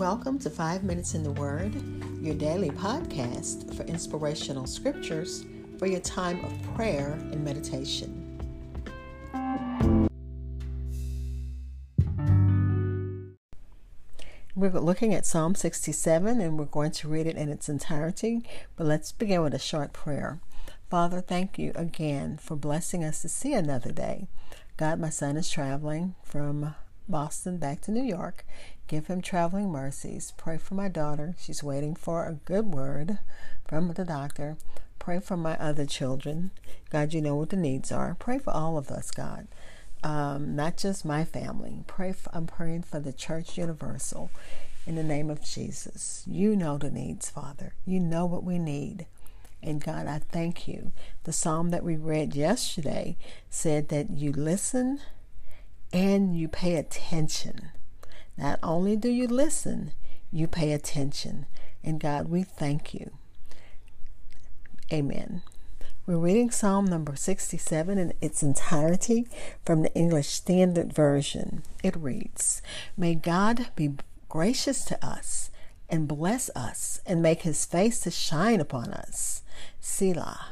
Welcome to Five Minutes in the Word, your daily podcast for inspirational scriptures for your time of prayer and meditation. We're looking at Psalm 67 and we're going to read it in its entirety, but let's begin with a short prayer. Father, thank you again for blessing us to see another day. God, my son is traveling from Boston back to New York. Give him traveling mercies. Pray for my daughter. She's waiting for a good word from the doctor. Pray for my other children. God, you know what the needs are. Pray for all of us, God. Um, not just my family. Pray. For, I'm praying for the Church Universal in the name of Jesus. You know the needs, Father. You know what we need. And God, I thank you. The psalm that we read yesterday said that you listen and you pay attention. Not only do you listen, you pay attention. And God, we thank you. Amen. We're reading Psalm number 67 in its entirety from the English Standard Version. It reads May God be gracious to us and bless us and make his face to shine upon us. Selah.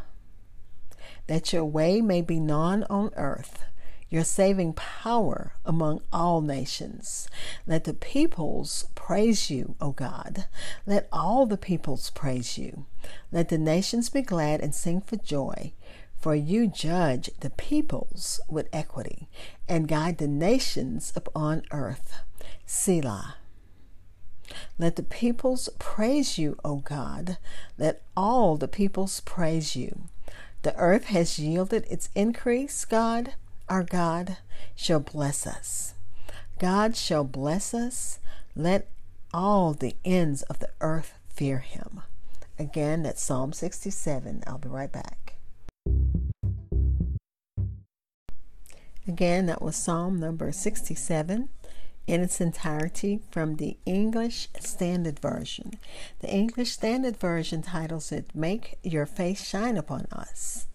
That your way may be known on earth your saving power among all nations. Let the peoples praise you, O God. Let all the peoples praise you. Let the nations be glad and sing for joy. For you judge the peoples with equity and guide the nations upon earth. Selah. Let the peoples praise you, O God. Let all the peoples praise you. The earth has yielded its increase, God our God shall bless us. God shall bless us. Let all the ends of the earth fear him. Again, that's Psalm 67. I'll be right back. Again, that was Psalm number 67 in its entirety from the English Standard Version. The English Standard Version titles it Make Your Face Shine Upon Us.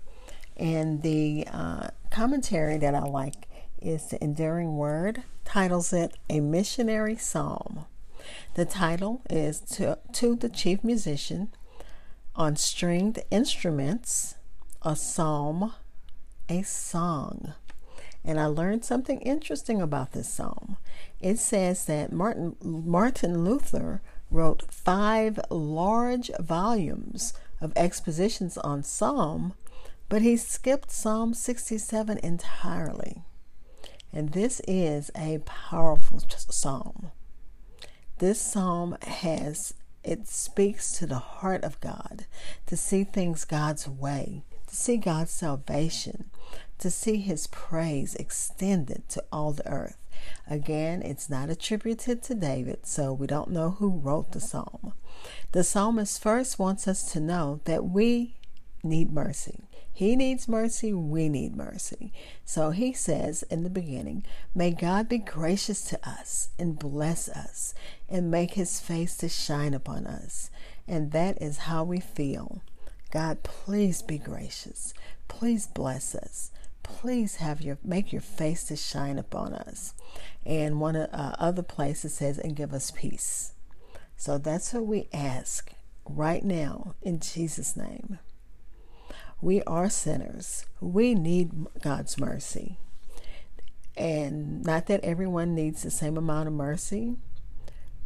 And the uh, commentary that I like is The Enduring Word, titles it A Missionary Psalm. The title is To, to the Chief Musician on Stringed Instruments, a Psalm, a Song. And I learned something interesting about this psalm. It says that Martin, Martin Luther wrote five large volumes of expositions on psalm but he skipped Psalm 67 entirely. And this is a powerful psalm. This psalm has, it speaks to the heart of God, to see things God's way, to see God's salvation, to see his praise extended to all the earth. Again, it's not attributed to David, so we don't know who wrote the psalm. The psalmist first wants us to know that we need mercy. He needs mercy, we need mercy. So he says in the beginning, May God be gracious to us and bless us and make his face to shine upon us. And that is how we feel. God, please be gracious. Please bless us. Please have your make your face to shine upon us. And one of uh, other places says, and give us peace. So that's what we ask right now in Jesus' name. We are sinners. We need God's mercy. And not that everyone needs the same amount of mercy,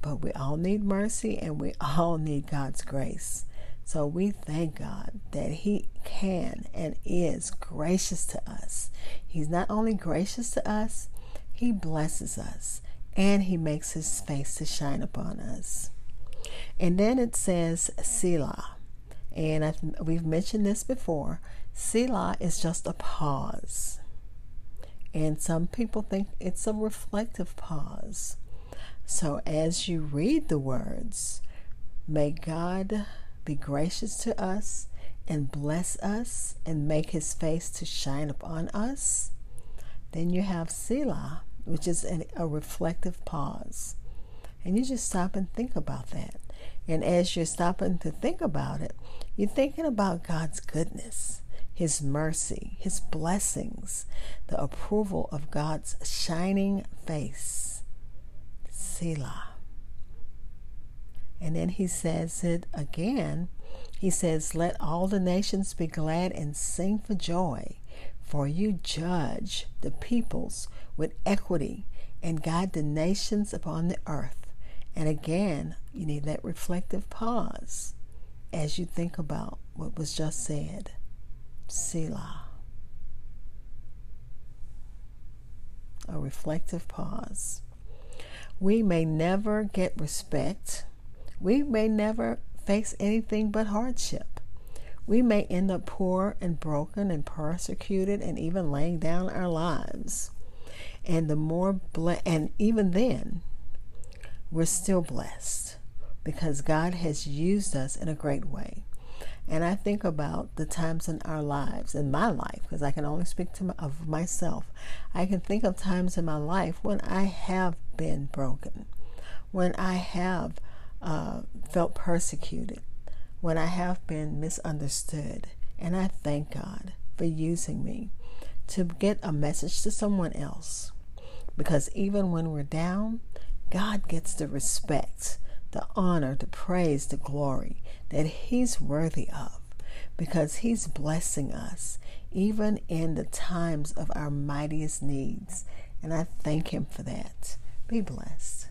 but we all need mercy and we all need God's grace. So we thank God that He can and is gracious to us. He's not only gracious to us, He blesses us and He makes His face to shine upon us. And then it says Selah. And I've, we've mentioned this before. Selah is just a pause. And some people think it's a reflective pause. So as you read the words, may God be gracious to us and bless us and make his face to shine upon us. Then you have Selah, which is a reflective pause. And you just stop and think about that. And as you're stopping to think about it, you're thinking about God's goodness, His mercy, His blessings, the approval of God's shining face. Selah. And then he says it again. He says, Let all the nations be glad and sing for joy, for you judge the peoples with equity and guide the nations upon the earth. And again, you need that reflective pause as you think about what was just said. Selah. A reflective pause. We may never get respect. We may never face anything but hardship. We may end up poor and broken and persecuted and even laying down our lives. And the more ble- and even then, we're still blessed because God has used us in a great way. And I think about the times in our lives, in my life, because I can only speak to my, of myself. I can think of times in my life when I have been broken, when I have uh, felt persecuted, when I have been misunderstood. And I thank God for using me to get a message to someone else. Because even when we're down, God gets the respect the honor, the praise, the glory that He's worthy of because He's blessing us even in the times of our mightiest needs. And I thank Him for that. Be blessed.